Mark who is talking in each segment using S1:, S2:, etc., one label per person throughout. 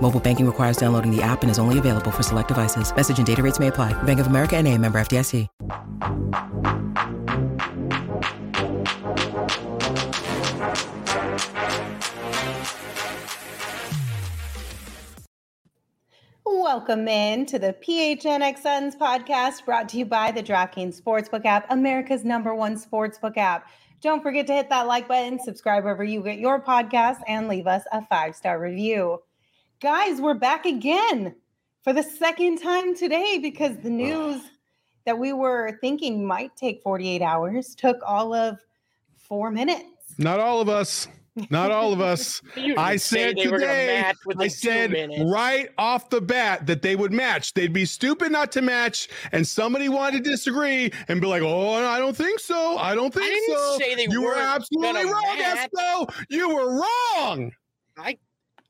S1: Mobile banking requires downloading the app and is only available for select devices. Message and data rates may apply. Bank of America and a member FDIC.
S2: Welcome in to the PHNX Suns podcast brought to you by the DraftKings Sportsbook app, America's number one sportsbook app. Don't forget to hit that like button, subscribe wherever you get your podcast, and leave us a five star review. Guys, we're back again for the second time today because the news that we were thinking might take 48 hours took all of four minutes.
S3: Not all of us. Not all of us. I said today, I said right off the bat that they would match. They'd be stupid not to match, and somebody wanted to disagree and be like, "Oh, I don't think so. I don't think
S4: I
S3: so."
S4: Say they
S3: you were absolutely wrong,
S4: match.
S3: Espo. You were wrong.
S4: I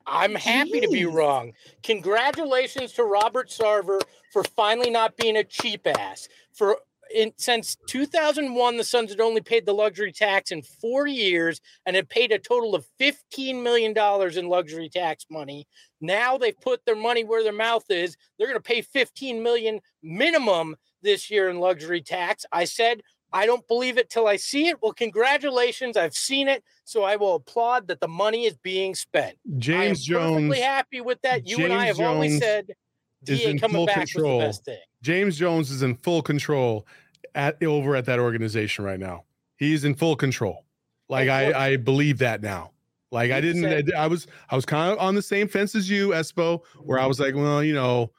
S4: I'm happy to be wrong. Congratulations to Robert Sarver for finally not being a cheap ass. For in, since 2001, the Suns had only paid the luxury tax in four years and had paid a total of 15 million dollars in luxury tax money. Now they've put their money where their mouth is. They're going to pay 15 million minimum this year in luxury tax. I said I don't believe it till I see it. Well, congratulations. I've seen it. So I will applaud that the money is being spent.
S3: James Jones.
S4: I perfectly happy with that. You and I
S3: James
S4: have always
S3: Jones
S4: said
S3: is
S4: DA
S3: in
S4: coming
S3: full
S4: back
S3: control.
S4: was the best thing.
S3: James Jones is in full control at over at that organization right now. He's in full control. Like I, I believe that now. Like I didn't.
S4: said-
S3: I was. I was kind of on the same fence as you, Espo, where I was like, well, you know,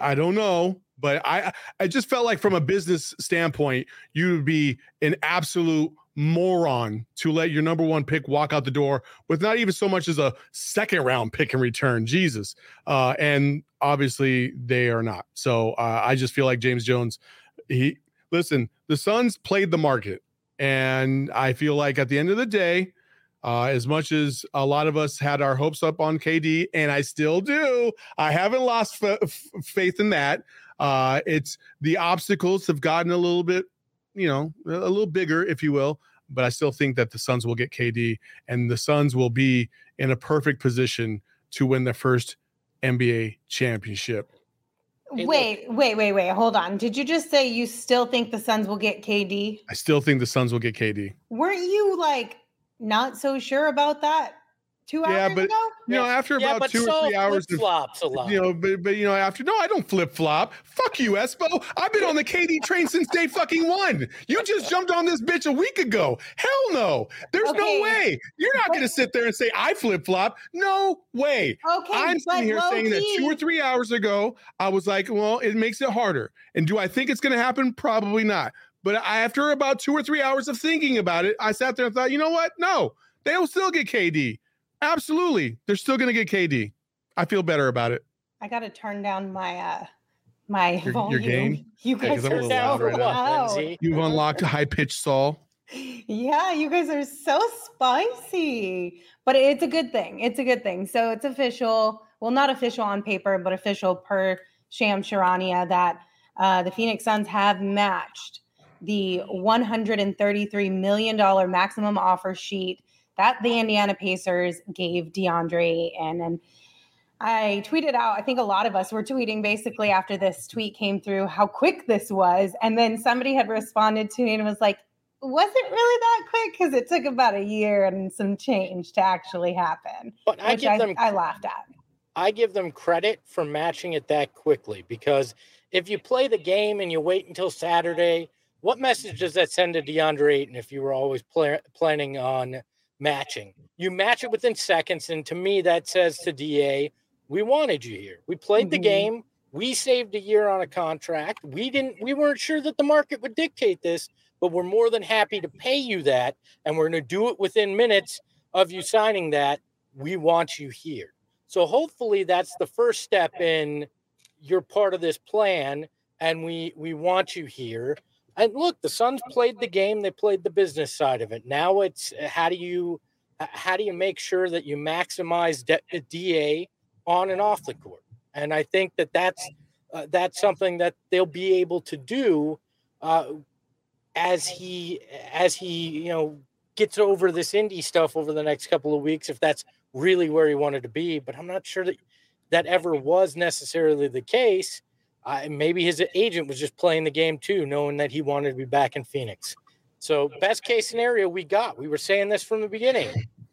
S3: I don't know, but I, I just felt like from a business standpoint, you would be an absolute moron to let your number one pick walk out the door with not even so much as a second round pick in return. Jesus. Uh, and obviously they are not. So uh, I just feel like James Jones, he listen, the Suns played the market. And I feel like at the end of the day, uh, as much as a lot of us had our hopes up on KD, and I still do, I haven't lost f- f- faith in that. Uh, it's the obstacles have gotten a little bit, you know, a little bigger, if you will. But I still think that the Suns will get KD, and the Suns will be in a perfect position to win the first NBA championship.
S2: Wait, wait, wait, wait. Hold on. Did you just say you still think the Suns will get KD?
S3: I still think the Suns will get KD.
S2: Weren't you like not so sure about that two
S3: Yeah, but-
S2: ago?
S3: You know, after
S4: yeah,
S3: about
S4: but
S3: two
S4: so
S3: or three hours of
S4: flops a lot.
S3: you know, but, but you know, after no, I don't flip flop. Fuck you, Espo. I've been on the KD train since day fucking one. You just jumped on this bitch a week ago. Hell no. There's
S2: Okay.
S3: no way. You're not gonna sit there and say I flip flop. No way.
S2: Okay,
S3: I'm sitting here saying that two or three hours ago, I was like, well, it makes it harder. And do I think it's gonna happen? Probably not. But I, after about two or three hours of thinking about it, I sat there and thought, you know what? No, they'll still get KD. Absolutely. They're still gonna get KD. I feel better about it.
S2: I got to turn down my uh my
S3: Your- your
S2: volume.
S3: game?
S2: You guys
S3: I'm
S2: are so
S3: loud right now.
S2: loud.
S4: Lindsay?
S3: You've unlocked a high pitched Saul.
S2: Yeah, you guys are so spicy. But it's a good thing. It's a good thing. So it's official. Well, not official on paper, but official per Sham Charania that uh, the Phoenix Suns have matched the $133 million maximum offer sheet that the Indiana Pacers gave DeAndre and and I tweeted out, I think a lot of us were tweeting basically after this tweet came through how quick this was. And then somebody had responded to me and was like, was it really that quick? Because it took about a year and some change to actually happen.
S4: But I give
S2: I,
S4: them
S2: I laughed at.
S4: I give them credit for matching it that quickly because if you play the game and you wait until Saturday, what message does that send to DeAndre Ayton if you were always pl- planning on matching? You match it within seconds, and to me, that says to DA, we wanted you here. We played mm-hmm. the game. We saved a year on a contract. We didn't. We weren't sure that the market would dictate this, but we're more than happy to pay you that, and we're going to do it within minutes of you signing that. We want you here. So hopefully, that's the first step in. You're part of this plan, and we we want you here and look, the Suns played the game; they played the business side of it. Now it's uh, how do you uh, how do you make sure that you maximize da on and off the court? And I think that that's uh, that's something that they'll be able to do uh, as he as he you know gets over this Indy stuff over the next couple of weeks. If that's really where he wanted to be, but I'm not sure that that ever was necessarily the case uh, maybe his agent was just playing the game too, knowing that he wanted to be back in Phoenix. So, best case scenario we got. We were saying this from the beginning.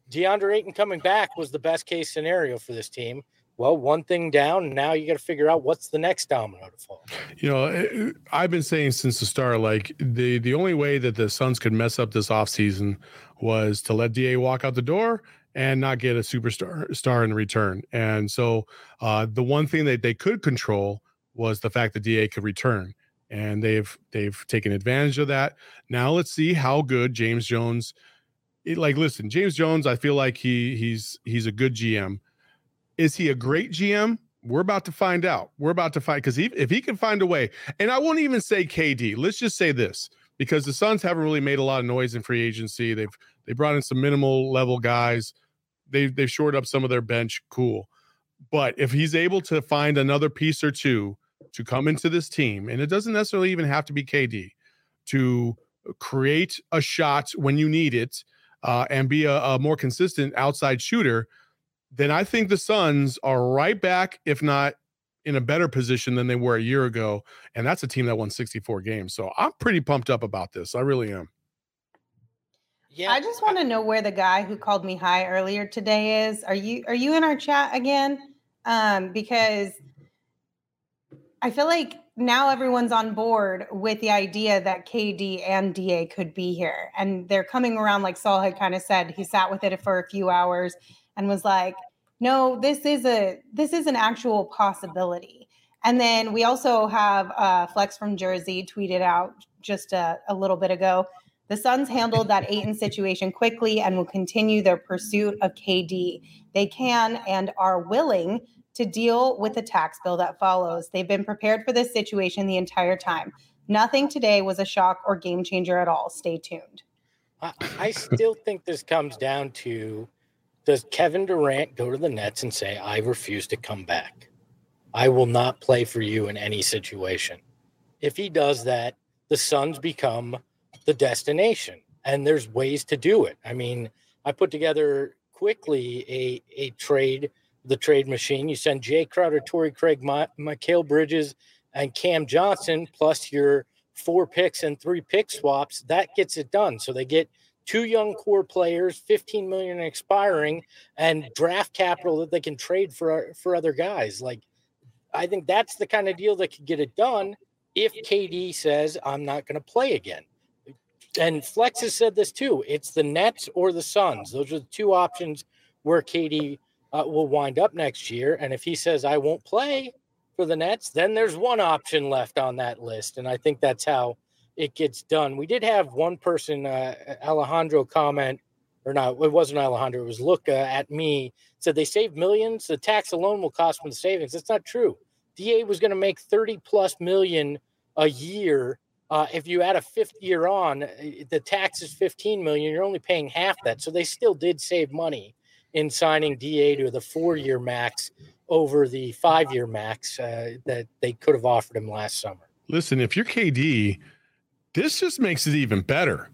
S4: DeAndre Ayton coming back was the best case scenario for this team. Well, one thing down, now you got to figure out what's the next domino to fall.
S3: You know, I've been saying since the start, like the the only way that the Suns could mess up this offseason was to let Da walk out the door and not get a superstar star in return. And so, uh, the one thing that they could control was the fact that DA could return, and they've they've taken advantage of that. Now let's see how good James Jones. It, like, listen, James Jones, I feel like he he's he's a good GM. Is he a great GM? We're about to find out. We're about to find because if he can find a way, and I won't even say KD. Let's just say this because the Suns haven't really made a lot of noise in free agency. They've they brought in some minimal level guys. They've they've shored up some of their bench. Cool. But if he's able to find another piece or two to come into this team, and it doesn't necessarily even have to be KD, to create a shot when you need it uh, and be a, a more consistent outside shooter, then I think the Suns are right back, if not in a better position than they were a year ago. And that's a team that won 64 games. So I'm pretty pumped up about this. I really am.
S2: Yeah. I just want to know where the guy who called me high earlier today is. Are you are you in our chat again? Um, because I feel like now everyone's on board with the idea that KD and DA could be here. And they're coming around, like Saul had kind of said, he sat with it for a few hours and was like, no, this is a this is an actual possibility. And then we also have uh, Flex from Jersey tweeted out just a, a little bit ago. The Suns handled that Ayton situation quickly and will continue their pursuit of KD. They can and are willing to deal with the tax bill that follows. They've been prepared for this situation the entire time. Nothing today was a shock or game changer at all. Stay tuned.
S4: I, I still think this comes down to does Kevin Durant go to the Nets and say, I refuse to come back? I will not play for you in any situation. If he does that, the Suns become the destination, and there's ways to do it. I mean, I put together quickly a, a trade the trade machine. You send Jay Crowder, Torrey Craig, Ma- Mikal Bridges, and Cam Johnson, plus your four picks and three pick swaps. That gets it done. So they get two young core players, 15 million expiring, and draft capital that they can trade for for other guys. Like, I think that's the kind of deal that could get it done if KD says I'm not going to play again. And Flex has said this too. It's the Nets or the Suns. Those are the two options where KD uh, will wind up next year. And if he says, I won't play for the Nets, then there's one option left on that list. And I think that's how it gets done. We did have one person, uh, Alejandro, comment, or not, it wasn't Alejandro, it was look uh, at me, said they saved millions. The tax alone will cost them the savings. That's not true. DA was going to make 30 plus million a year. Uh, if you add a fifth year on, the tax is 15 million. You're only paying half that. So they still did save money in signing DA to the four year max over the five year max uh, that they could have offered him last summer.
S3: Listen, if you're KD, this just makes it even better.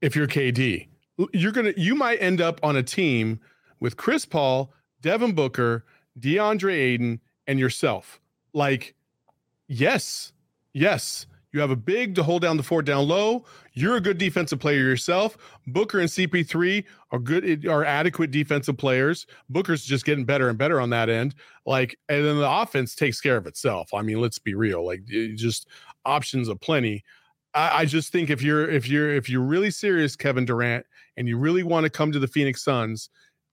S3: If you're KD, you're gonna you might end up on a team with Chris Paul, Devin Booker, DeAndre Ayton, and yourself. Like, yes, yes, You have a big to hold down the fort down low. You're a good defensive player yourself. Booker and CP3 are good, are adequate defensive players. Booker's just getting better and better on that end. Like, and then the offense takes care of itself. I mean, let's be real. Like, just options aplenty. I, I just think if you're if you're if you're really serious, Kevin Durant, and you really want to come to the Phoenix Suns,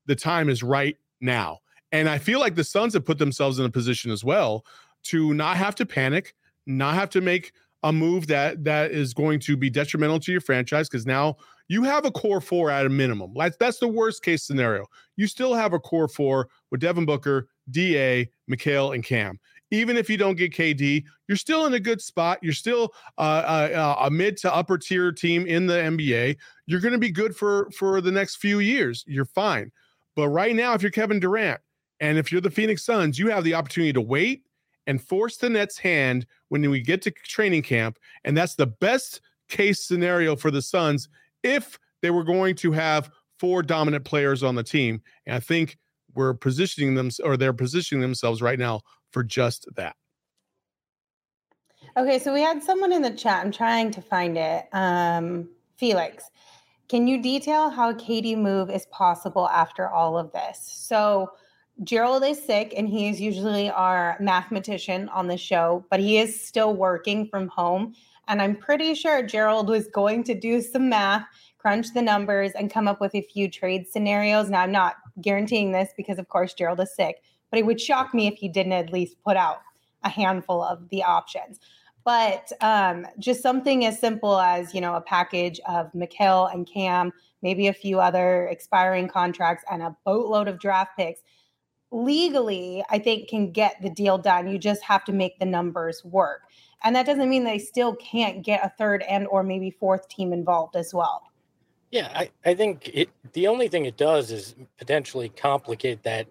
S3: the time is right now. And I feel like the Suns have put themselves in a position as well to not have to panic, not have to make a move that that is going to be detrimental to your franchise because now you have a core four at a minimum. Like that's the worst case scenario. You still have a core four with Devin Booker, Da, Mikal, and Cam. Even if you don't get KD, you're still in a good spot. You're still uh, a, uh, uh, a mid to upper tier team in the NBA. You're going to be good for for the next few years. You're fine. But right now, if you're Kevin Durant and if you're the Phoenix Suns, you have the opportunity to wait and force the Nets' hand when we get to training camp. And that's the best case scenario for the Suns if they were going to have four dominant players on the team. And I think we're positioning them or they're positioning themselves right now for just that.
S2: Okay, so we had someone in the chat. I'm trying to find it. Um, Felix, can you detail how a KD move is possible after all of this? So Gerald is sick and he is usually our mathematician on the show, but he is still working from home. And I'm pretty sure Gerald was going to do some math, crunch the numbers, and come up with a few trade scenarios. Now, I'm not guaranteeing this because, of course, Gerald is sick, but it would shock me if he didn't at least put out a handful of the options. But um, just something as simple as, you know, a package of Mikal and Cam, maybe a few other expiring contracts, and a boatload of draft picks legally, I think, can get the deal done. You just have to make the numbers work. And that doesn't mean they still can't get a third and or maybe fourth team involved as well.
S4: Yeah, I, I think it the only thing it does is potentially complicate that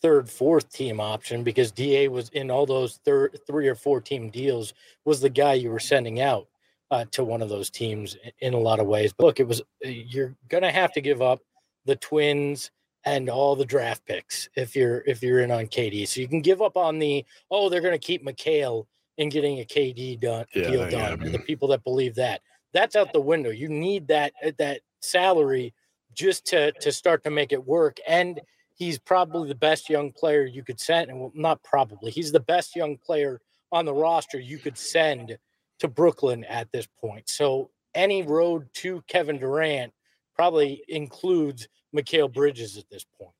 S4: third, fourth team option because DA was in all those third three or four team deals was the guy you were sending out uh, to one of those teams in a lot of ways. But look, it was you're gonna have to give up the twins and all the draft picks if you're if you're in on KD. So you can give up on the oh they're going to keep Mikal and getting a KD done yeah, deal done. Yeah, the people that believe that that's out the window. You need that uh, that salary just to to start to make it work. And he's probably the best young player you could send, and well, not probably he's the best young player on the roster you could send to Brooklyn at this point. So any road to Kevin Durant probably includes Mikal Bridges at this point.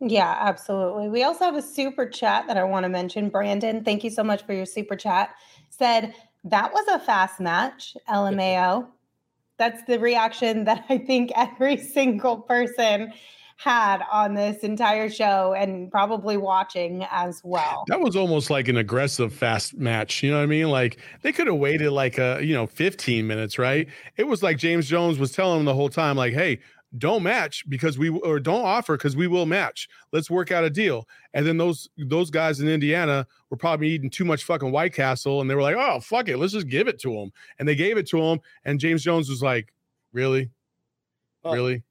S2: Yeah, absolutely. We also have a super chat that I want to mention. Brandon, thank you so much for your super chat. Said that was a fast match, LMAO. That's the reaction that I think every single person had on this entire show and probably watching as well.
S3: That was almost like an aggressive fast match. You know what I mean? Like they could have waited like a, you know, 15 minutes, right? It was like James Jones was telling them the whole time, like, hey, don't match because we or don't offer because we will match. Let's work out a deal. And then those those guys in Indiana were probably eating too much fucking White Castle, and they were like, "Oh fuck it, let's just give it to them." And they gave it to him, and James Jones was like, "Really, well, really."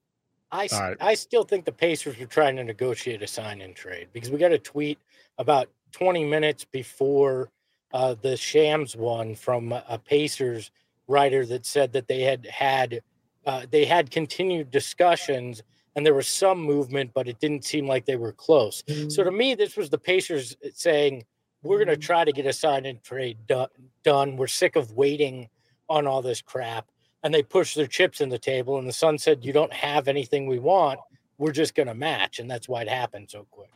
S4: I right. I still think the Pacers were trying to negotiate a sign and trade because we got a tweet about 20 minutes before uh, the Shams one from a Pacers writer that said that they had had uh, they had continued discussions and there was some movement, but it didn't seem like they were close. Mm-hmm. So to mm. me, this was the Pacers saying, "We're going to mm. try to get a sign and trade do- done. We're sick of waiting on all this crap." And they pushed their chips in the table, and the Sun said, "You don't have anything we want. We're just going to match," and that's why it happened so quick.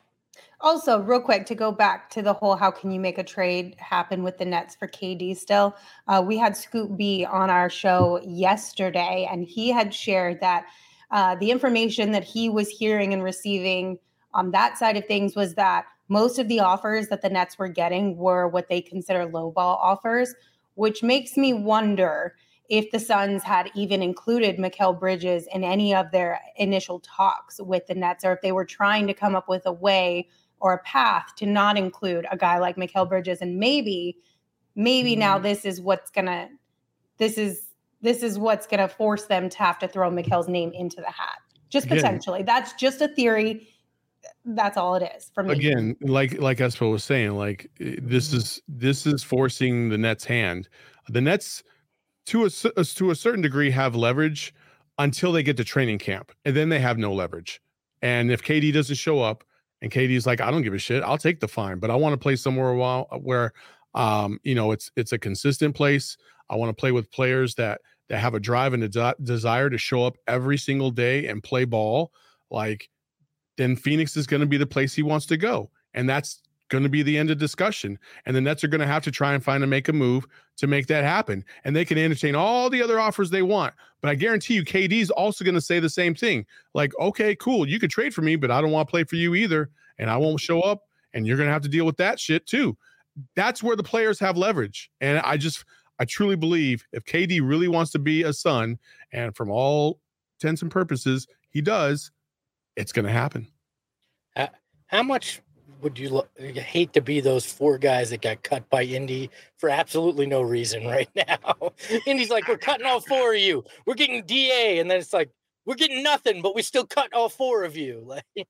S2: Also, real quick to go back to the whole how can you make a trade happen with the Nets for KD still? Uh, we had Scoop B on our show yesterday, and he had shared that uh, the information that he was hearing and receiving on that side of things was that most of the offers that the Nets were getting were what they consider lowball offers, which makes me wonder if the Suns had even included Mikal Bridges in any of their initial talks with the Nets, or if they were trying to come up with a way or a path to not include a guy like Mikal Bridges. And maybe, maybe mm-hmm. now this is what's gonna, this is this is what's gonna force them to have to throw Mikal's name into the hat. Just potentially. Yeah. That's just a theory. that's all it is for me.
S3: Again, like like Espo was saying, like this is this is forcing the Nets' hand. The Nets, to a to a certain degree, have leverage until they get to training camp, and then they have no leverage. And if KD doesn't show up, and KD's like, I don't give a shit, I'll take the fine, but I want to play somewhere while where, um, you know, it's it's a consistent place. I want to play with players that that have a drive and a de- desire to show up every single day and play ball. Like then Phoenix is going to be the place he wants to go. And that's going to be the end of discussion. And the Nets are going to have to try and find and make a move to make that happen. And they can entertain all the other offers they want. But I guarantee you, KD's also going to say the same thing. Like, okay, cool, you could trade for me, but I don't want to play for you either. And I won't show up. And you're going to have to deal with that shit too. That's where the players have leverage. And I just, I truly believe if KD really wants to be a Sun, and from all intents and purposes, he does, it's going to happen.
S4: How much would you, lo- hate to be those four guys that got cut by Indy for absolutely no reason right now? Indy's like, we're cutting all four of you. We're getting DA, and then it's like, we're getting nothing, but we still cut all four of you. Like,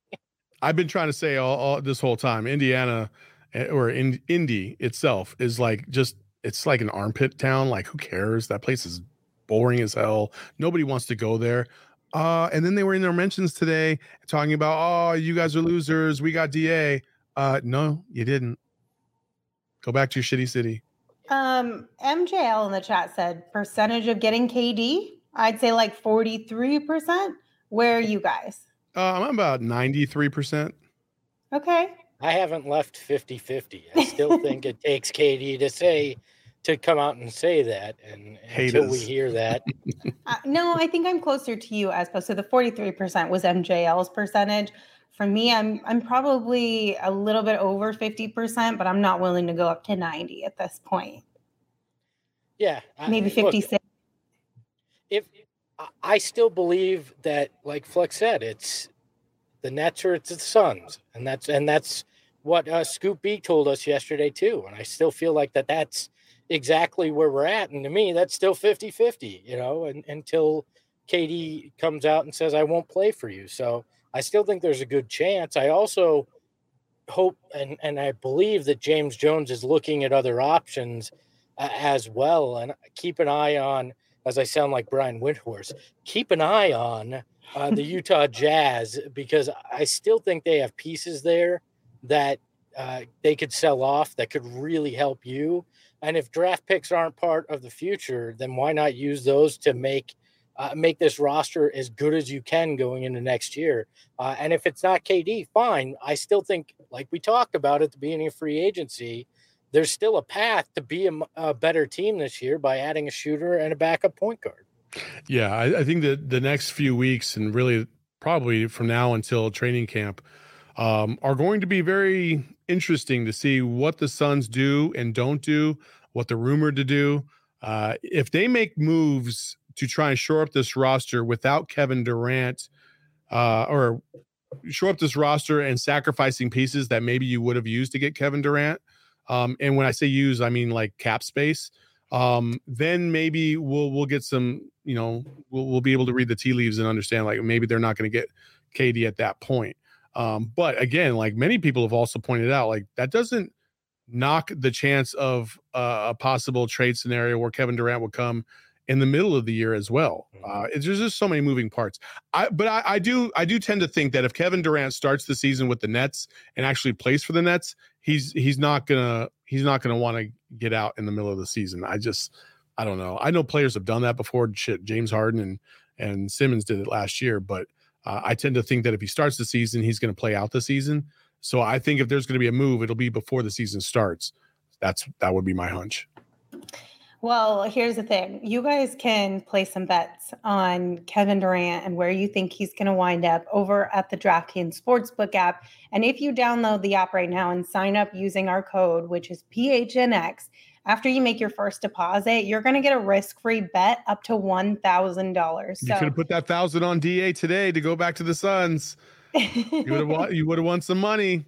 S3: I've been trying to say all, all this whole time, Indiana eh, or in Indy itself is like just it's like an armpit town. Like, who cares? That place is boring as hell. Nobody wants to go there. Uh, and then they were in their mentions today talking about, oh, you guys are losers. We got DA. Uh, no, you didn't. Go back to your shitty city.
S2: Um, MJL in the chat said percentage of getting KD. I'd say like 43%. Where are you guys?
S3: Uh, I'm about 93%.
S2: Okay.
S4: I haven't left 50 50. I still think it takes KD to say, to come out and say that. And until we hear that,
S2: Uh, no, I think I'm closer to you, Espo. So the 43% was MJL's percentage. For me, I'm I'm probably a little bit over 50%, but I'm not willing to go up to 90 at this point.
S4: yeah. I-
S2: Maybe
S4: look,
S2: 56.
S4: if I- I still believe that, like Flex said, it's the Nets or it's the Suns, and that's and that's what uh, Scoop B told us yesterday too. And I still feel like that that's exactly where we're at. And to me, that's still 50-50, you know, and, until KD comes out and says I won't play for you. So I still think there's a good chance. I also hope and and I believe that James Jones is looking at other options uh, as well, and keep an eye on as I sound like Brian Windhorst, keep an eye on uh, the Utah Jazz because I still think they have pieces there that uh, they could sell off that could really help you. And if draft picks aren't part of the future, then why not use those to make uh, make this roster as good as you can going into next year? Uh, and if it's not KD, fine. I still think, like we talked about at the beginning of free agency, there's still a path to be a better team this year by adding a shooter and a backup point guard.
S3: Yeah, I, I think that the next few weeks and really probably from now until training camp um, are going to be very interesting to see what the Suns do and don't do, what they're rumored to do. Uh, if they make moves to try and shore up this roster without Kevin Durant, uh, or shore up this roster and sacrificing pieces that maybe you would have used to get Kevin Durant. Um, and when I say use, I mean like cap space um then maybe we'll we'll get some you know we'll, we'll be able to read the tea leaves and understand like maybe they're not going to get KD at that point um but again like many people have also pointed out like that doesn't knock the chance of uh, a possible trade scenario where Kevin Durant will come in the middle of the year as well. Uh, it's, there's just so many moving parts. I, but I, I do I do tend to think that if Kevin Durant starts the season with the Nets and actually plays for the Nets, he's he's not gonna he's not gonna want to get out in the middle of the season. I just I don't know. I know players have done that before. Shit, James Harden and and Simmons did it last year, but uh, I tend to think that if he starts the season, he's going to play out the season. So I think if there's going to be a move, it'll be before the season starts. That's that would be my hunch.
S2: Well, here's the thing. You guys can place some bets on Kevin Durant and where you think he's going to wind up over at the DraftKings Sportsbook app. And if you download the app right now and sign up using our code, which is PHNX, after you make your first deposit, you're going to get a risk-free bet up to $1,000. So- you
S3: could have put that thousand on Da today to go back to the Suns. You would have won, you would have won some money.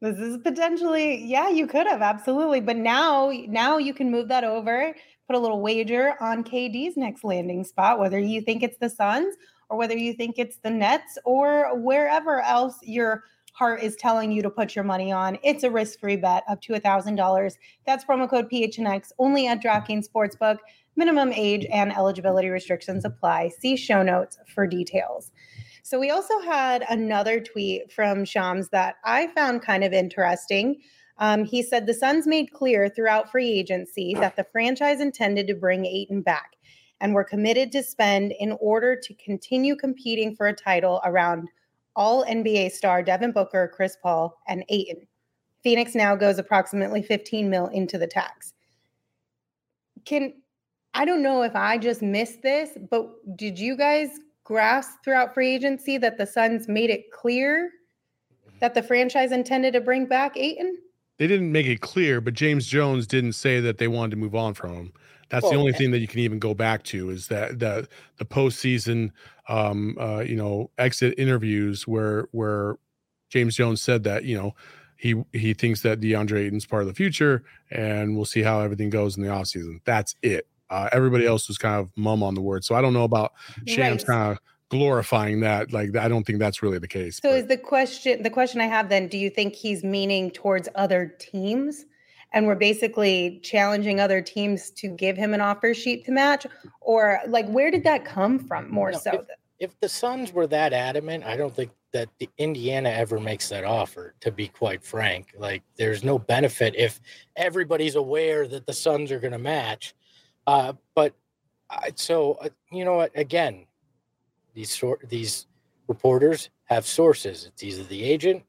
S2: This is potentially, yeah, you could have absolutely, but now, now you can move that over, put a little wager on KD's next landing spot, whether you think it's the Suns or whether you think it's the Nets or wherever else you're heart is telling you to put your money on. It's a risk-free bet up to $1,000. That's promo code PHNX only at DraftKings Sportsbook. Minimum age and eligibility restrictions apply. See show notes for details. So we also had another tweet from Shams that I found kind of interesting. Um, he said the Suns made clear throughout free agency that the franchise intended to bring Ayton back and were committed to spend in order to continue competing for a title around all NBA star Devin Booker, Chris Paul, and Ayton. Phoenix now goes approximately 15 mil into the tax. Can I don't know if I just missed this, but did you guys grasp throughout free agency that the Suns made it clear that the franchise intended to bring back Ayton?
S3: They didn't make it clear, but James Jones didn't say that they wanted to move on from him. That's well, the only thing that you can even go back to is that the the postseason, um, uh, you know, exit interviews where where James Jones said that you know he he thinks that DeAndre Ayton's part of the future, and we'll see how everything goes in the offseason. That's it. Uh, everybody else was kind of mum on the word. So I don't know about Shams right. kind of glorifying that. Like I don't think that's really the case.
S2: So but. is the question the question I have then? Do you think he's meaning towards other teams? And we're basically challenging other teams to give him an offer sheet to match, or like where did that come from? More no, so,
S4: if, if the Suns were that adamant, I don't think that the Indiana ever makes that offer. To be quite frank, like there's no benefit if everybody's aware that the Suns are going to match uh, but I, so uh, you know what? Again, these sort these reporters have sources. It's either the agent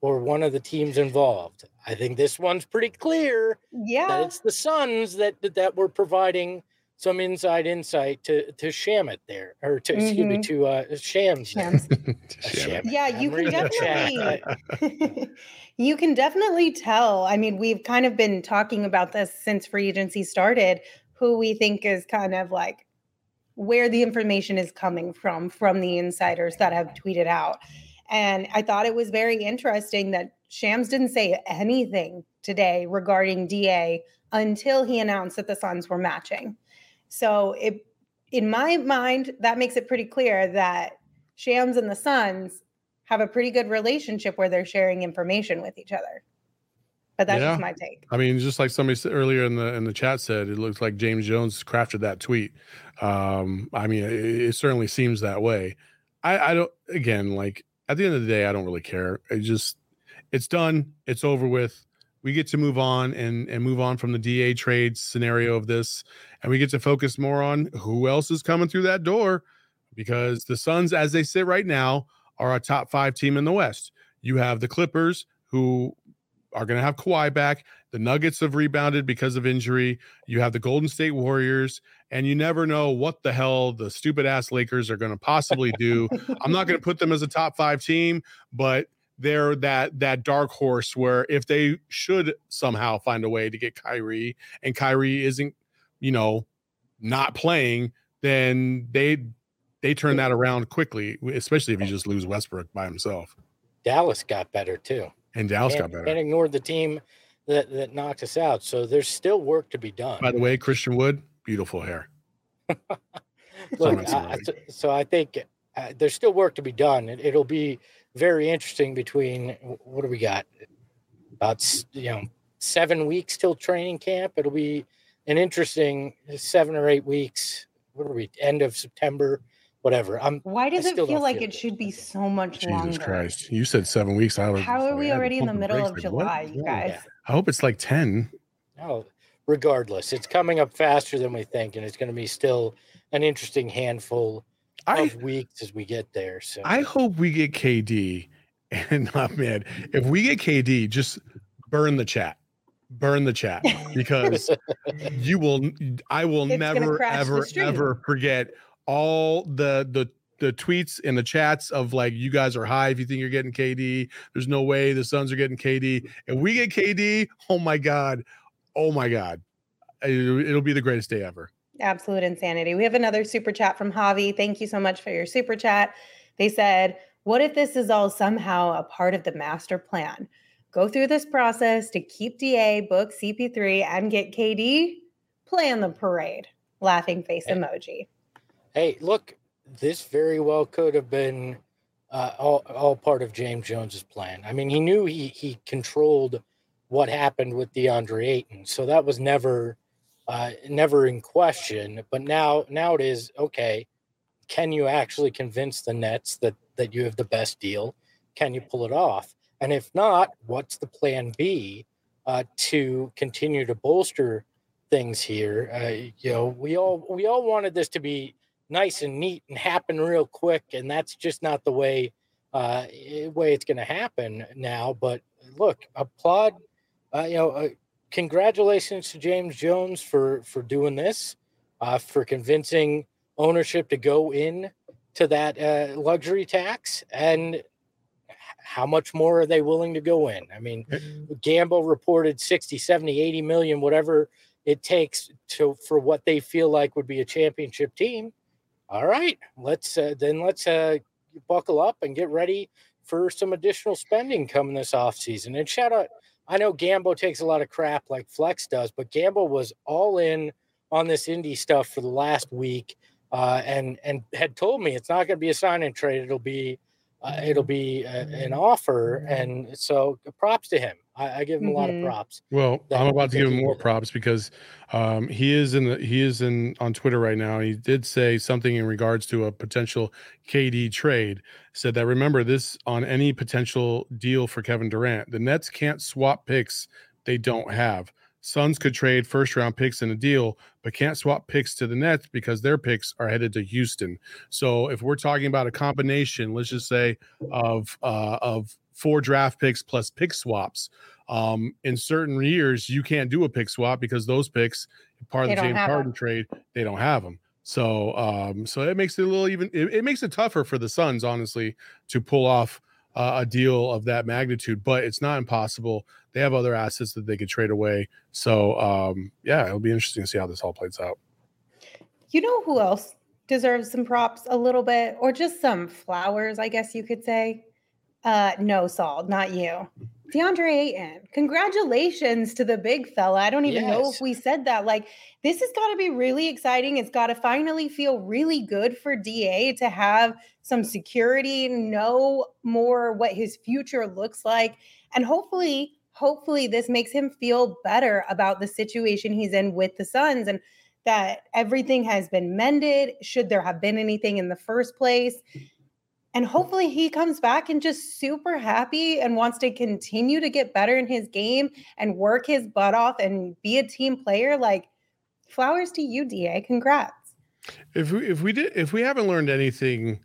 S4: or one of the teams involved. I think this one's pretty clear.
S2: Yeah,
S4: that it's the Suns that that were providing some inside insight to to Shamit there, or to mm-hmm. excuse me, mm-hmm. to uh, Shams. Shams.
S2: Shams. Yeah, you can definitely you can definitely tell. I mean, we've kind of been talking about this since free agency started who we think is kind of like where the information is coming from from the insiders that have tweeted out. And I thought it was very interesting that Shams didn't say anything today regarding DA until he announced that the Suns were matching. So it in my mind, that makes it pretty clear that Shams and the Suns have a pretty good relationship where they're sharing information with each other. But that's yeah. just my take. I
S3: mean, just like somebody said earlier in the in the chat said, it looks like James Jones crafted that tweet. Um, I mean, it, it certainly seems that way. I, I don't. Again, like at the end of the day, I don't really care. It just it's done. It's over with. We get to move on and and move on from the DA trade scenario of this, and we get to focus more on who else is coming through that door, because the Suns, as they sit right now, are a top five team in the West. You have the Clippers, who are going to have Kawhi back. The Nuggets have rebounded because of injury. You have the Golden State Warriors, and you never know what the hell the stupid ass Lakers are going to possibly do. I'm not going to put them as a top five team, but they're that that dark horse where if they should somehow find a way to get Kyrie and Kyrie isn't, you know, not playing, then they they turn that around quickly, especially if you just lose Westbrook by himself.
S4: Dallas got better too.
S3: And Dallas and, got better.
S4: And ignored the team that, that knocked us out. So there's still work to be done.
S3: By the way, Christian Wood, beautiful hair.
S4: Look, so, so, I think uh, there's still work to be done. It, it'll be very interesting between what do we got? About you know seven weeks till training camp. It'll be an interesting seven or eight weeks. What are we? End of September whatever. I'm.
S2: Why does it feel like feel it should be so much
S3: Jesus
S2: longer?
S3: Jesus Christ! You said seven weeks.
S2: I was. How are we already in the middle of July, you guys? Yeah.
S3: I hope it's like ten.
S4: No, regardless, it's coming up faster than we think, and it's going to be still an interesting handful I, of weeks as we get there. So
S3: I hope we get KD, and not man. If we get KD, just burn the chat burn the chat because you will i will it's never ever ever forget all the the the tweets and the chats of like you guys are high if you think you're getting KD. There's no way the Suns are getting KD. If we get KD, oh my god, oh my god, it'll be the greatest day ever.
S2: Absolute insanity. We have another super chat from Javi. Thank you so much for your super chat. They said, "What if this is all somehow a part of the master plan? Go through this process to keep DA, book CP3, and get KD. Plan the parade." Laughing face eh. emoji
S4: hey, look, this very well could have been uh, all all part of James Jones's plan. I mean, he knew he he controlled what happened with DeAndre Ayton, so that was never uh, never in question. But now now it is okay. Can you actually convince the Nets that that you have the best deal? Can you pull it off? And if not, what's the plan B uh, to continue to bolster things here? Uh, you know, we all we all wanted this to be nice and neat and happen real quick, and that's just not the way uh, way it's going to happen now. But look, applaud. Uh, you know, uh, congratulations to James Jones for for doing this, uh, for convincing ownership to go in to that uh, luxury tax, and how much more are they willing to go in? I mean, Gambo reported 60, 70, 80 million, whatever it takes to for what they feel like would be a championship team. All right, let's uh, then let's uh, buckle up and get ready for some additional spending coming this off season. And shout out, I know Gambo takes a lot of crap like Flex does, but Gambo was all in on this Indy stuff for the last week, uh, and and had told me it's not going to be a sign and trade; it'll be uh, it'll be a, an offer, and so props to him. I, I give him mm-hmm. a lot of props.
S3: Well, I'm about to give him more props because um, he is in the he is in on Twitter right now. He did say something in regards to a potential KD trade. Said that remember this on any potential deal for Kevin Durant, the Nets can't swap picks they don't have. Suns could trade first round picks in a deal, but can't swap picks to the Nets because their picks are headed to Houston. So if we're talking about a combination, let's just say of uh, of four draft picks plus pick swaps, um, in certain years you can't do a pick swap because those picks, part of the James Harden trade, they don't have them. So um, so it makes it a little even. It, it makes it tougher for the Suns, honestly, to pull off uh, a deal of that magnitude, but it's not impossible. They have other assets that they could trade away. So, um, yeah, it'll be interesting to see how this all plays out.
S2: You know who else deserves some props a little bit, or just some flowers, I guess you could say? Uh, no, Saul, not you. DeAndre Ayton, congratulations to the big fella. I don't even yes. know if we said that. Like, this has got to be really exciting. It's got to finally feel really good for DA to have some security, know more what his future looks like. And hopefully, hopefully, this makes him feel better about the situation he's in with the Suns and that everything has been mended. Should there have been anything in the first place? And hopefully he comes back and just super happy and wants to continue to get better in his game and work his butt off and be a team player. Like flowers to you, DA. Congrats.
S3: If we if we did if we haven't learned anything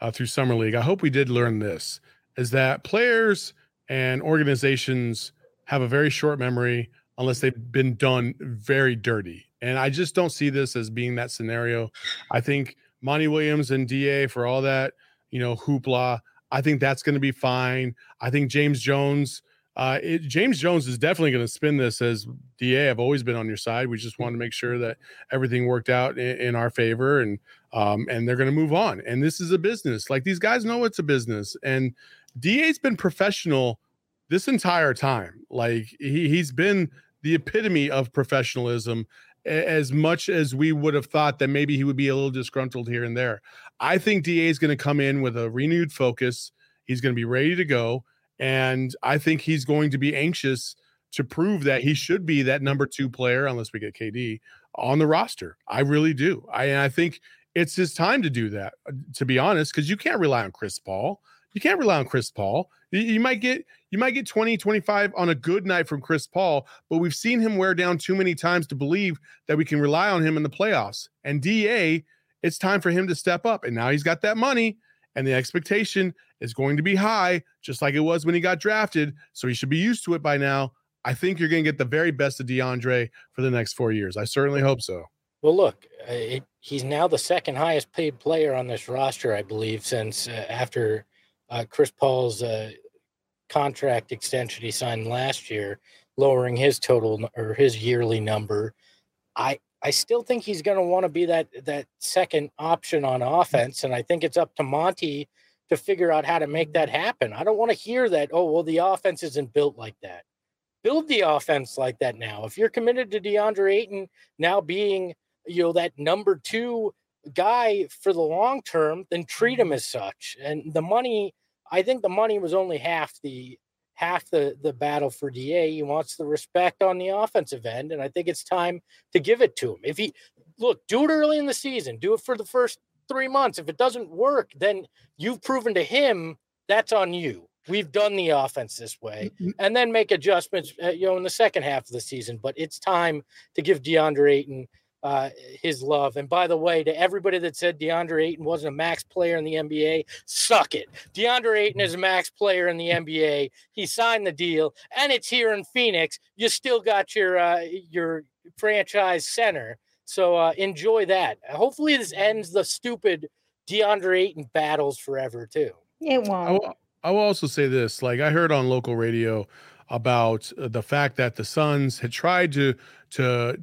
S3: uh, through summer league, I hope we did learn this: is that players and organizations have a very short memory unless they've been done very dirty. And I just don't see this as being that scenario. I think Monty Williams and DA for all that you know, hoopla. I think that's going to be fine. I think James Jones, uh, it, James Jones is definitely going to spin this as DA. I've always been on your side. We just want to make sure that everything worked out in, in our favor, and um, and they're going to move on. And this is a business. Like these guys know it's a business, and DA's been professional this entire time. Like he, he's been the epitome of professionalism as much as we would have thought that maybe he would be a little disgruntled here and there. I think DA is going to come in with a renewed focus. He's going to be ready to go. And I think he's going to be anxious to prove that he should be that number two player, unless we get KD on the roster. I really do. I, I think it's his time to do that, uh, to be honest, because you can't rely on Chris Paul. You can't rely on Chris Paul. You, you might get you might get 20, 25 on a good night from Chris Paul, but we've seen him wear down too many times to believe that we can rely on him in the playoffs. And DA, it's time for him to step up. And now he's got that money, and the expectation is going to be high, just like it was when he got drafted. So he should be used to it by now. I think you're going to get the very best of DeAndre for the next four years. I certainly hope so.
S4: Well, look, uh, it, he's now the second highest paid player on this roster, I believe, since uh, after uh, Chris Paul's uh, contract extension he signed last year, lowering his total or his yearly number. I I still think he's going to want to be that that second option on offense, and I think it's up to Monty to figure out how to make that happen. I don't want to hear that. Oh well, the offense isn't built like that. Build the offense like that now. If you're committed to DeAndre Ayton now being you know that number two guy for the long term, then treat him mm-hmm. as such. And the money, I think the money was only half the half the the battle for Da. He wants the respect on the offensive end, and I think it's time to give it to him. If he look, do it early in the season, do it for the first three months. If it doesn't work, then you've proven to him that's on you. We've done the offense this way, mm-hmm. and then make adjustments, uh, you know, in the second half of the season. But it's time to give DeAndre Ayton uh, his love. And by the way, to everybody that said DeAndre Ayton wasn't a max player in the NBA, suck it. DeAndre Ayton is a max player in the NBA. He signed the deal, and it's here in Phoenix. You still got your uh, your franchise center, so uh, enjoy that. Hopefully, this ends the stupid DeAndre Ayton battles forever too.
S2: It won't. I will,
S3: I will also say this: like I heard on local radio about uh, the fact that the Suns had tried to to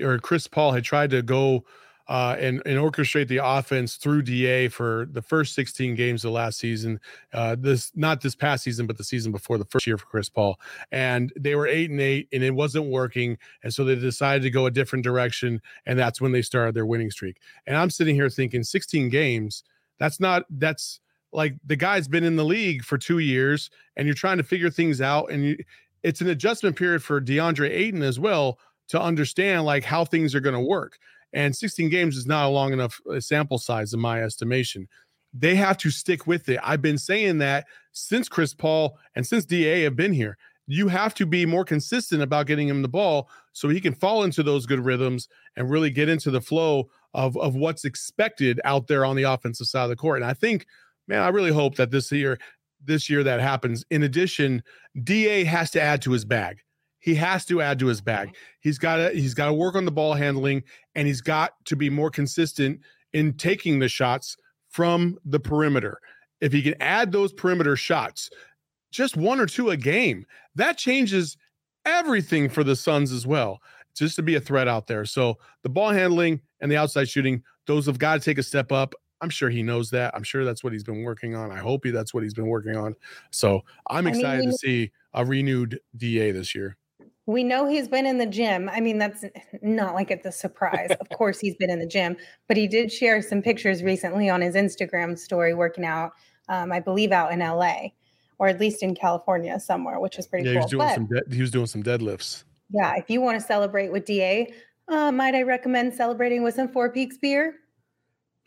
S3: or Chris Paul had tried to go uh, and, and orchestrate the offense through DA for the first 16 games of last season. Uh, this not this past season, but the season before the first year for Chris Paul, and they were eight and eight, and it wasn't working, and so they decided to go a different direction, and that's when they started their winning streak. And I'm sitting here thinking, 16 games. That's not that's like the guy's been in the league for two years, and you're trying to figure things out, and you, it's an adjustment period for DeAndre Ayton as well to understand like how things are going to work. And 16 games is not a long enough uh, sample size in my estimation. They have to stick with it. I've been saying that since Chris Paul and since DA have been here. You have to be more consistent about getting him the ball so he can fall into those good rhythms and really get into the flow of, of what's expected out there on the offensive side of the court. And I think, man, I really hope that this year, this year that happens. In addition, DA has to add to his bag he has to add to his bag. Mm-hmm. He's got to he's got to work on the ball handling and he's got to be more consistent in taking the shots from the perimeter. If he can add those perimeter shots, just one or two a game, that changes everything for the Suns as well. Just to be a threat out there. So the ball handling and the outside shooting, those have got to take a step up. I'm sure he knows that. I'm sure that's what he's been working on. I hope he that's what he's been working on. So I'm excited I mean, to see a renewed DA this year.
S2: We know he's been in the gym. I mean, that's not like it's a surprise. of course, he's been in the gym, but he did share some pictures recently on his Instagram story working out, um, I believe out in LA or at least in California somewhere, which is pretty
S3: yeah,
S2: cool.
S3: He was, doing but, some de- he was doing some deadlifts.
S2: Yeah. If you want to celebrate with DA, uh, might I recommend celebrating with some Four Peaks beer?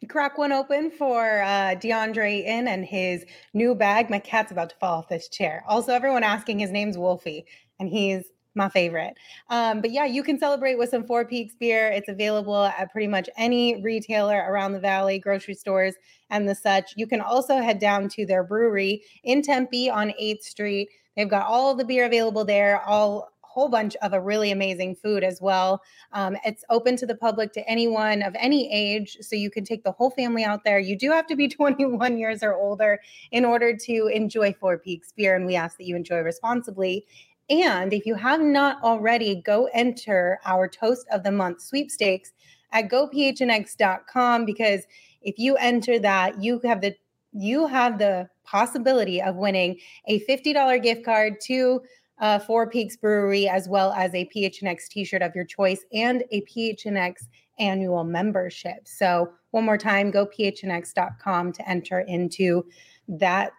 S2: crack one open for uh, DeAndre in and his new bag. My cat's about to fall off this chair. Also, everyone asking his name's Wolfie, and he's my favorite. Um, but yeah, you can celebrate with some Four Peaks beer. It's available at pretty much any retailer around the valley, grocery stores, and the such. You can also head down to their brewery in Tempe on 8th Street. They've got all the beer available there, all whole bunch of a really amazing food as well. Um, it's open to the public to anyone of any age, so you can take the whole family out there. You do have to be 21 years or older in order to enjoy Four Peaks beer, and we ask that you enjoy responsibly. And if you have not already, go enter our Toast of the Month sweepstakes at gophnx.com because if you enter that, you have the you have the possibility of winning a $50 gift card to uh, Four Peaks Brewery, as well as a PHNX t-shirt of your choice and a PHNX annual membership. So one more time, go phnx.com to enter into that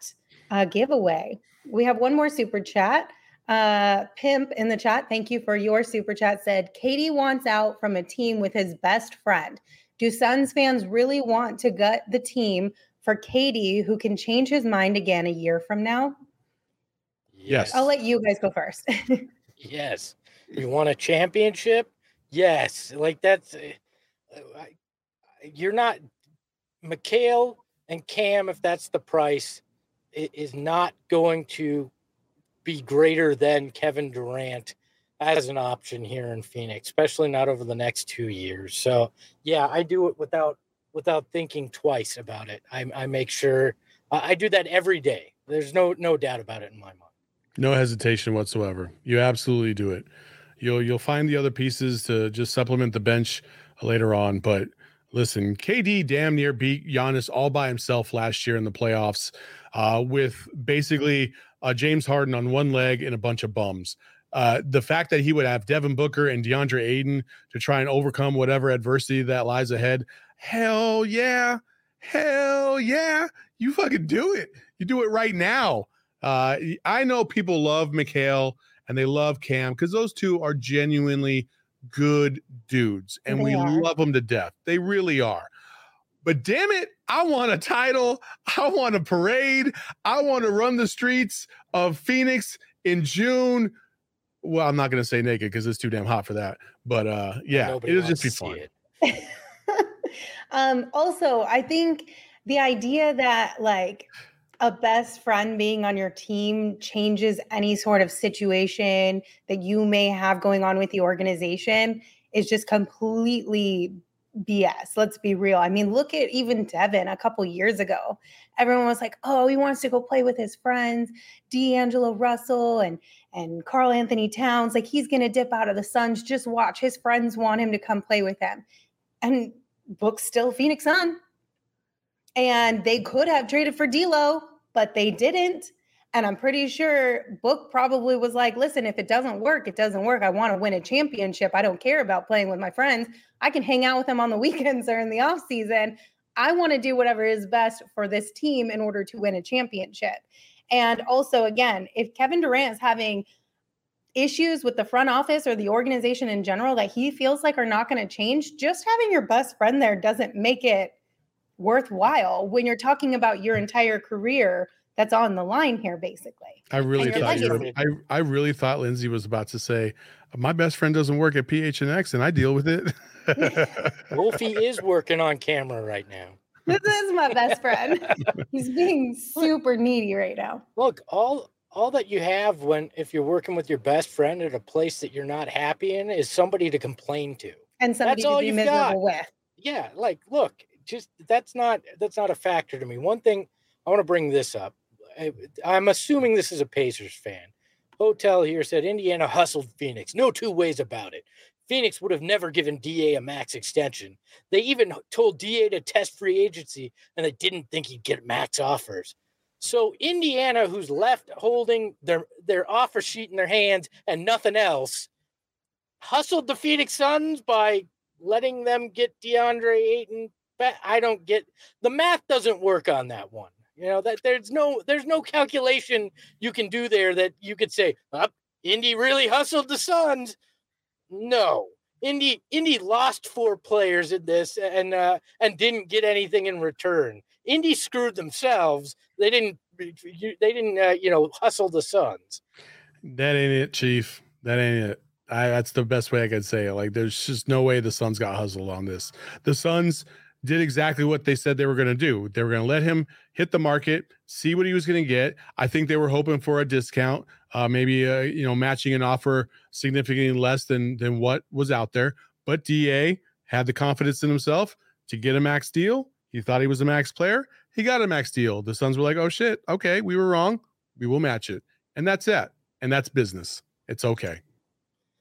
S2: uh, giveaway. We have one more super chat. Uh, Pimp in the chat, thank you for your super chat. Said KD wants out from a team with his best friend. Do Suns fans really want to gut the team for KD, who can change his mind again a year from now?
S3: Yes.
S2: I'll let you guys go first.
S4: yes. You want a championship? Yes. Like that's, uh, you're not, Mikal and Cam, if that's the price, is not going to be greater than Kevin Durant as an option here in Phoenix, especially not over the next two years. So yeah, I do it without without thinking twice about it. I, I make sure I do that every day. There's no no doubt about it in my mind.
S3: No hesitation whatsoever. You absolutely do it. You'll you'll find the other pieces to just supplement the bench later on, but listen, KD damn near beat Giannis all by himself last year in the playoffs, uh, with basically uh, James Harden on one leg and a bunch of bums. Uh, the fact that he would have Devin Booker and DeAndre Ayton to try and overcome whatever adversity that lies ahead, hell yeah, hell yeah, you fucking do it. You do it right now. Uh, I know people love Mikal and they love Cam because those two are genuinely good dudes and
S2: They
S3: we
S2: are.
S3: love them to death. They really are. But damn it, I want a title. I want a parade. I want to run the streets of Phoenix in June. Well, I'm not going to say naked because it's too damn hot for that. But uh, yeah,
S4: Nobody
S3: it'll just be fun.
S4: it.
S2: um, also, I think the idea that like a best friend being on your team changes any sort of situation that you may have going on with the organization is just completely BS. Let's be real. I mean, look at even Devin a couple years ago. Everyone was like, "Oh, he wants to go play with his friends, D'Angelo Russell and and Karl-Anthony Towns. Like he's going to dip out of the Suns. Just watch. His friends want him to come play with them." And Book's still Phoenix Sun. And they could have traded for D'Lo, but they didn't. And I'm pretty sure Book probably was like, listen, if it doesn't work, it doesn't work. I want to win a championship. I don't care about playing with my friends. I can hang out with them on the weekends or in the off season. I want to do whatever is best for this team in order to win a championship. And also, again, if Kevin Durant is having issues with the front office or the organization in general that he feels like are not going to change, just having your best friend there doesn't make it worthwhile when you're talking about your entire career that's on the line here, basically.
S3: I really thought you were. I, I really thought Lindsay was about to say, my best friend doesn't work at PHNX and I deal with it.
S4: Wolfie is working on camera right now.
S2: This is my best friend. He's being super needy right now.
S4: Look, all all that you have when if you're working with your best friend at a place that you're not happy in is somebody to complain to.
S2: And somebody
S4: all
S2: to be
S4: you've
S2: miserable
S4: got.
S2: with.
S4: Yeah, like look, just that's not that's not a factor to me. One thing I want to bring this up. I, I'm assuming this is a Pacers fan. Hotel here said Indiana hustled Phoenix. No two ways about it. Phoenix would have never given DA a max extension. They even told DA to test free agency and they didn't think he'd get max offers. So Indiana, who's left holding their their offer sheet in their hands and nothing else, hustled the Phoenix Suns by letting them get DeAndre Ayton. But I don't get the math doesn't work on that one. You know that there's no there's no calculation you can do there that you could say, up Indy really hustled the Suns. No. Indy Indy lost four players in this and uh, and didn't get anything in return. Indy screwed themselves. They didn't they didn't uh, you know hustle the Suns.
S3: that ain't it, Chief. That ain't it. I, that's the best way I could say it. Like, there's just no way the Suns got hustled on this. The Suns did exactly what they said they were going to do. They were going to let him hit the market, see what he was going to get. I think they were hoping for a discount, uh, maybe uh, you know matching an offer significantly less than than what was out there. But DA had the confidence in himself to get a max deal. He thought he was a max player. He got a max deal. The Suns were like, "Oh shit, okay, we were wrong. We will match it," and that's it. And that's business. It's okay.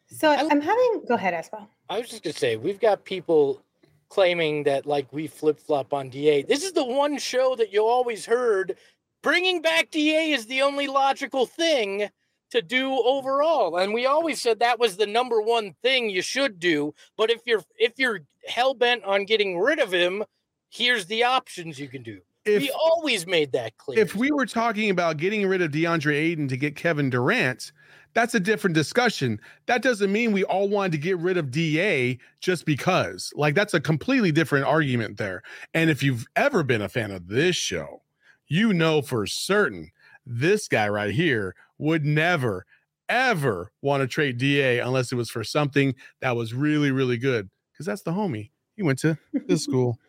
S2: So
S4: I-
S2: I'm having, go ahead, Espo.
S4: I was just gonna say we've got people claiming that like we flip flop on DA. This is the one show that you always heard bringing back DA is the only logical thing to do overall, and we always said that was the number one thing you should do. But if you're if you're hell bent on getting rid of him, here's the options you can do.
S3: If
S4: we always made that clear.
S3: if we were talking about getting rid of DeAndre Ayton to get Kevin Durant, that's a different discussion. That doesn't mean we all wanted to get rid of DA just because. Like that's a completely different argument there. And if you've ever been a fan of this show, you know for certain this guy right here would never ever want to trade DA unless it was for something that was really really good because that's the homie. He went to this school.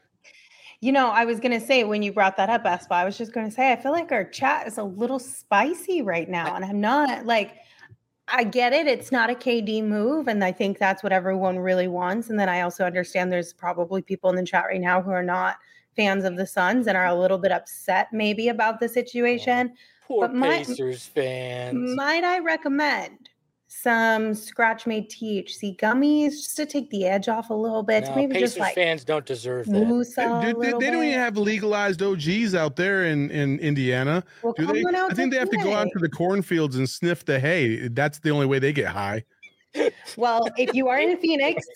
S2: You know, I was going to say when you brought that up, Espo, I was just going to say, I feel like our chat is a little spicy right now. And I'm not like, I get it. It's not a KD move. And I think that's what everyone really wants. And then I also understand there's probably people in the chat right now who are not fans of the Suns and are a little bit upset maybe about the situation.
S4: Poor
S2: but
S4: Pacers fans.
S2: Might I recommend some scratch made THC gummies just to take the edge off a little bit?
S4: No,
S2: maybe
S4: Pacers
S2: just like
S4: fans don't deserve that.
S2: moose
S3: They, they- they- don't even have legalized OGs out there in, in Indiana.
S2: Well,
S3: Do they?
S2: come on out
S3: I think they have to go out to the cornfields and sniff the hay. That's the only way they get high.
S2: Well, if you are in Phoenix,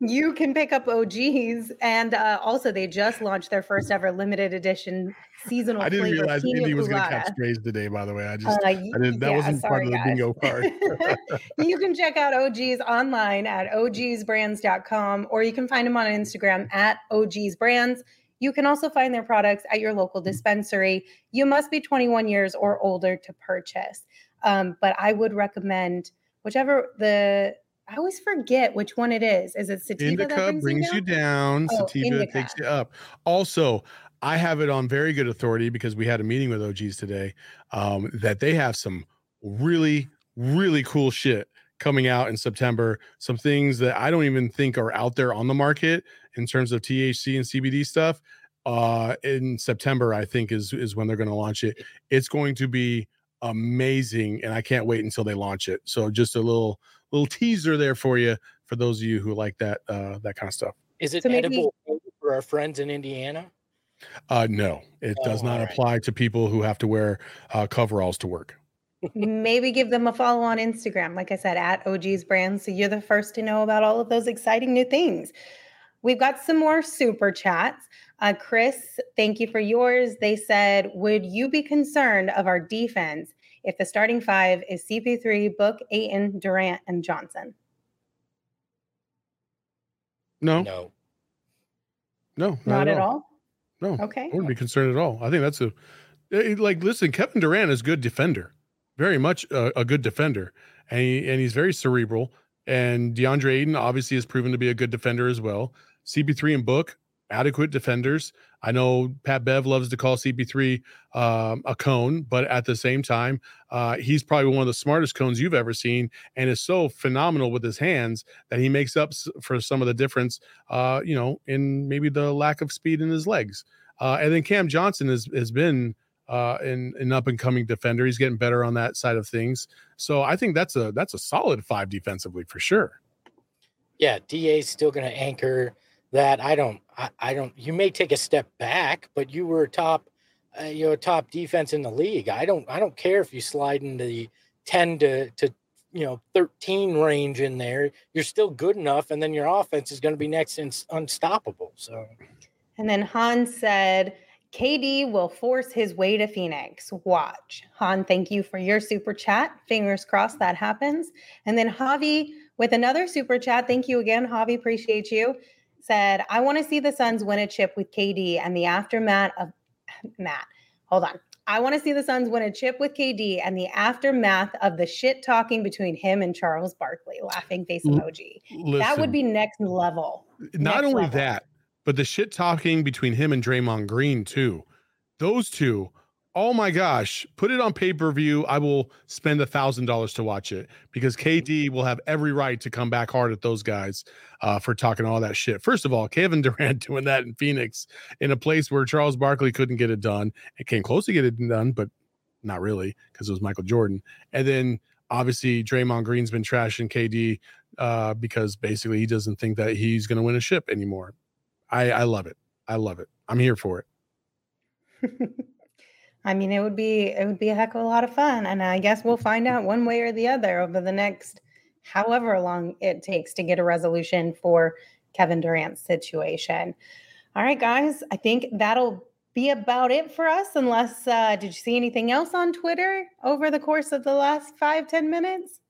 S2: you can pick up OGs, and uh, also they just launched their first ever limited edition seasonal.
S3: I didn't realize
S2: Pina
S3: Indy was going to catch strays today. By the way, I just
S2: Uh,
S3: I didn't, that
S2: yeah,
S3: wasn't part of the
S2: guys.
S3: bingo card.
S2: you can check out OGs online at ogsbrands.com or you can find them on Instagram at ogsbrands. You can also find their products at your local dispensary. You must be 21 years or older to purchase. Um, but I would recommend whichever the I always forget which one it is. Is it sativa that
S3: Indica brings you
S2: down?
S3: down,
S2: Oh,
S3: sativa
S2: indica.
S3: takes you up. Also, I have it on very good authority because we had a meeting with OGs today um, that they have some really, really cool shit coming out in September. Some things that I don't even think are out there on the market in terms of THC and CBD stuff. Uh, in September, I think is is when they're going to launch it. It's going to be amazing, and I can't wait until they launch it. So just a little little teaser there for you for those of you who like that uh that kind of stuff.
S4: Is it
S2: So maybe-
S4: edible for our friends in Indiana?
S3: Uh no, it does
S4: Oh,
S3: not
S4: all right.
S3: apply to people who have to wear uh coveralls to work.
S2: Maybe give them a follow on Instagram, like I said, at OG's Brands. So you're the first to know about all of those exciting new things. We've got some more super chats. Uh, Chris, thank you for yours. They said, Would you be concerned of our defense if the starting five is CP3, Book, Ayton, Durant, and Johnson?
S3: No,
S4: No.
S3: no,
S2: Not, at all.
S3: No,
S2: Okay.
S3: I wouldn't be concerned at all. I think that's a eh, like listen, Kevin Durant is a good defender, very much a, a good defender, and he, and he's very cerebral. And DeAndre Ayton obviously has proven to be a good defender as well. CP3 and Book, adequate defenders. I know Pat Bev loves to call CP3 um, a cone, but at the same time, uh, he's probably one of the smartest cones you've ever seen, and is so phenomenal with his hands that he makes up for some of the difference, uh, you know, in maybe the lack of speed in his legs. Uh, and then Cam Johnson has has been uh, an, an up and coming defender. He's getting better on that side of things. So I think that's a that's a solid five defensively for sure.
S4: Yeah, DA's still going to anchor that. I don't. I, I don't. You may take a step back, but you were top. Uh, you know, top defense in the league. I don't. I don't care if you slide into the ten to to you know thirteen range in there. You're still good enough, and then your offense is going to be next and unstoppable. So
S2: And then Han said, KD will force his way to Phoenix. Watch. Han, thank you for your super chat. Fingers crossed that happens. And then Javi with another super chat. Thank you again, Javi. Appreciate you. Said, I want to see the Suns win a chip with KD and the aftermath of Matt. Hold on. I want to see the Suns win a chip with KD and the aftermath of the shit talking between him and Charles Barkley. Laughing face emoji. that would be next level.
S3: not
S2: next
S3: only
S2: level.
S3: that, but the shit talking between him and Draymond Green too. Those two, oh my gosh, put it on pay per view. I will spend a thousand dollars to watch it because KD will have every right to come back hard at those guys uh, for talking all that shit. First of all, Kevin Durant doing that in Phoenix in a place where Charles Barkley couldn't get it done. It came close to get it done, but not really because it was Michael Jordan. And then obviously Draymond Green's been trashing KD uh, because basically he doesn't think that he's going to win a ship anymore. I, I love it. I love it. I'm here for it.
S2: I mean, it would be it would be a heck of a lot of fun, and I guess we'll find out one way or the other over the next however long it takes to get a resolution for Kevin Durant's situation. All right, guys, I think that'll be about it for us. Unless, uh, did you see anything else on Twitter over the course of the last five ten minutes?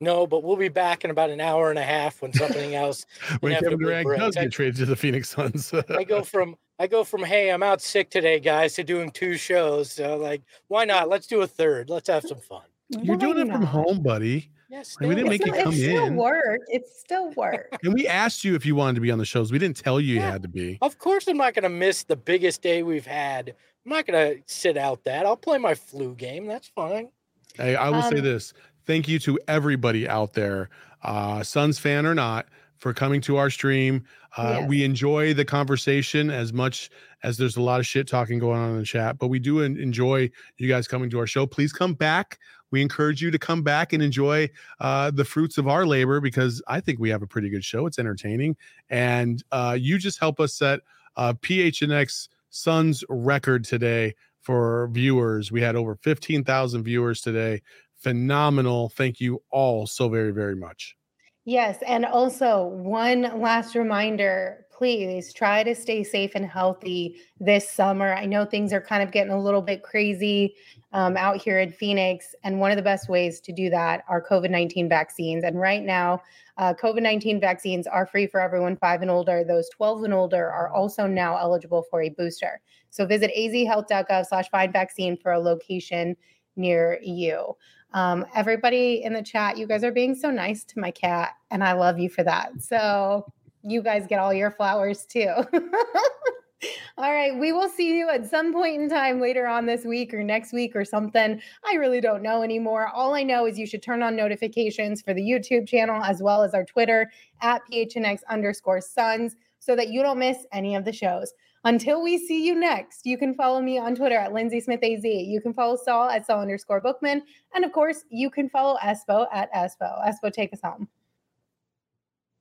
S4: no, but we'll be back in about an hour and a half when something else.
S3: When Kevin Durant does
S4: I-
S3: get traded to the Phoenix Suns,
S4: I go from I go from hey, I'm out sick today, guys, to doing two shows. So like, why not? Let's do a third. Let's have some fun.
S3: you're doing
S2: Why
S3: it from
S2: not?
S3: home, buddy.
S4: Yes,
S3: We didn't make
S2: It's,
S3: you
S2: still-
S3: come
S2: it's still
S3: in.
S2: work. It's still work.
S3: And we asked you if you wanted to be on the shows. We didn't tell you you
S4: Yeah.
S3: had to be.
S4: Of course, I'm not going to miss the biggest day we've had. I'm not going to sit out that. I'll play my flu game. That's fine.
S3: Hey, I will say
S2: Um,
S3: this. Thank you to everybody out there, uh, Suns fan or not, for coming to our stream. Uh. We enjoy the conversation as much as there's a lot of shit talking going on in the chat, but we do enjoy you guys coming to our show. Please come back. We encourage you to come back and enjoy uh, the fruits of our labor because I think we have a pretty good show. It's entertaining, and uh, you just help us set uh, PHNX Suns record today for viewers. We had over 15,000 viewers today. phenomenal. Thank you all so very, very much.
S2: Yes. And also, one last reminder please try to stay safe and healthy this summer. I know things are kind of getting a little bit crazy um, out here in Phoenix. And one of the best ways to do that are COVID 19 vaccines. And right now, uh, COVID 19 vaccines are free for everyone five and older. Those 12 and older are also now eligible for a booster. So visit azhealth.gov slash find vaccine for a location near you. Um, everybody in the chat, you guys are being so nice to my cat, and I love you for that. So you guys get all your flowers too. all right, we will see you at some point in time later on this week or next week or something. I really don't know anymore. All I know is you should turn on notifications for the YouTube channel as well as our Twitter at PHNX underscore Suns so that you don't miss any of the shows. Until we see you next, you can follow me on Twitter at Lindsay Smith AZ. You can follow Saul at Saul underscore Bookman. And of course, you can follow Espo at Espo. Espo, take us home.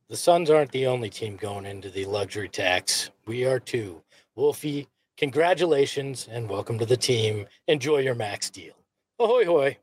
S4: The Suns aren't the only team going into the luxury tax. We are too. Wolfie, congratulations and welcome to the team. Enjoy your max deal. Ahoy, hoy.